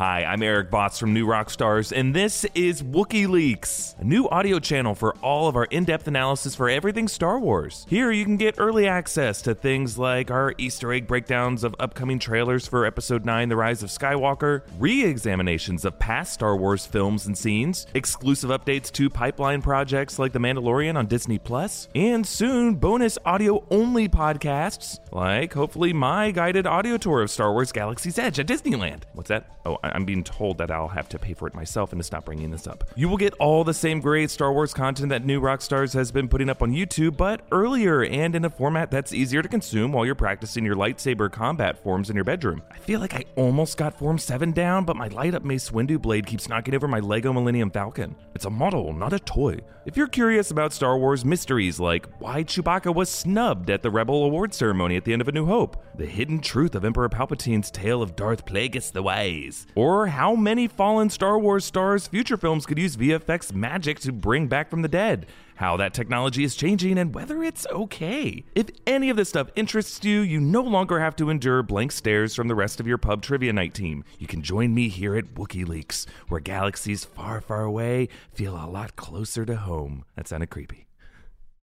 Hi, I'm Erik Voss from New Rockstars, and this is Wookiee Leaks, a new audio channel for all of our in depth analysis for everything Star Wars. Here you can get early access to things like our Easter egg breakdowns of upcoming trailers for Episode 9 The Rise of Skywalker, re examinations of past Star Wars films and scenes, exclusive updates to pipeline projects like The Mandalorian on Disney Plus, and soon bonus audio only podcasts like hopefully my guided audio tour of Star Wars Galaxy's Edge at Disneyland. What's that? Oh, I- I'm being told that I'll have to pay for it myself and to stop bringing this up. You will get all the same great Star Wars content that New Rockstars has been putting up on YouTube, but earlier and in a format that's easier to consume while you're practicing your lightsaber combat forms in your bedroom. I feel like I almost got Form 7 down, but my light up Mace Windu blade keeps knocking over my Lego Millennium Falcon. It's a model, not a toy. If you're curious about Star Wars mysteries like why Chewbacca was snubbed at the Rebel Award ceremony at the end of A New Hope, the hidden truth of Emperor Palpatine's tale of Darth Plagueis the Wise, or how many fallen Star Wars stars future films could use VFX magic to bring back from the dead, how that technology is changing, and whether it's okay. If any of this stuff interests you, you no longer have to endure blank stares from the rest of your pub trivia night team. You can join me here at Wookiee Leaks, where galaxies far, far away feel a lot closer to home. That sounded creepy.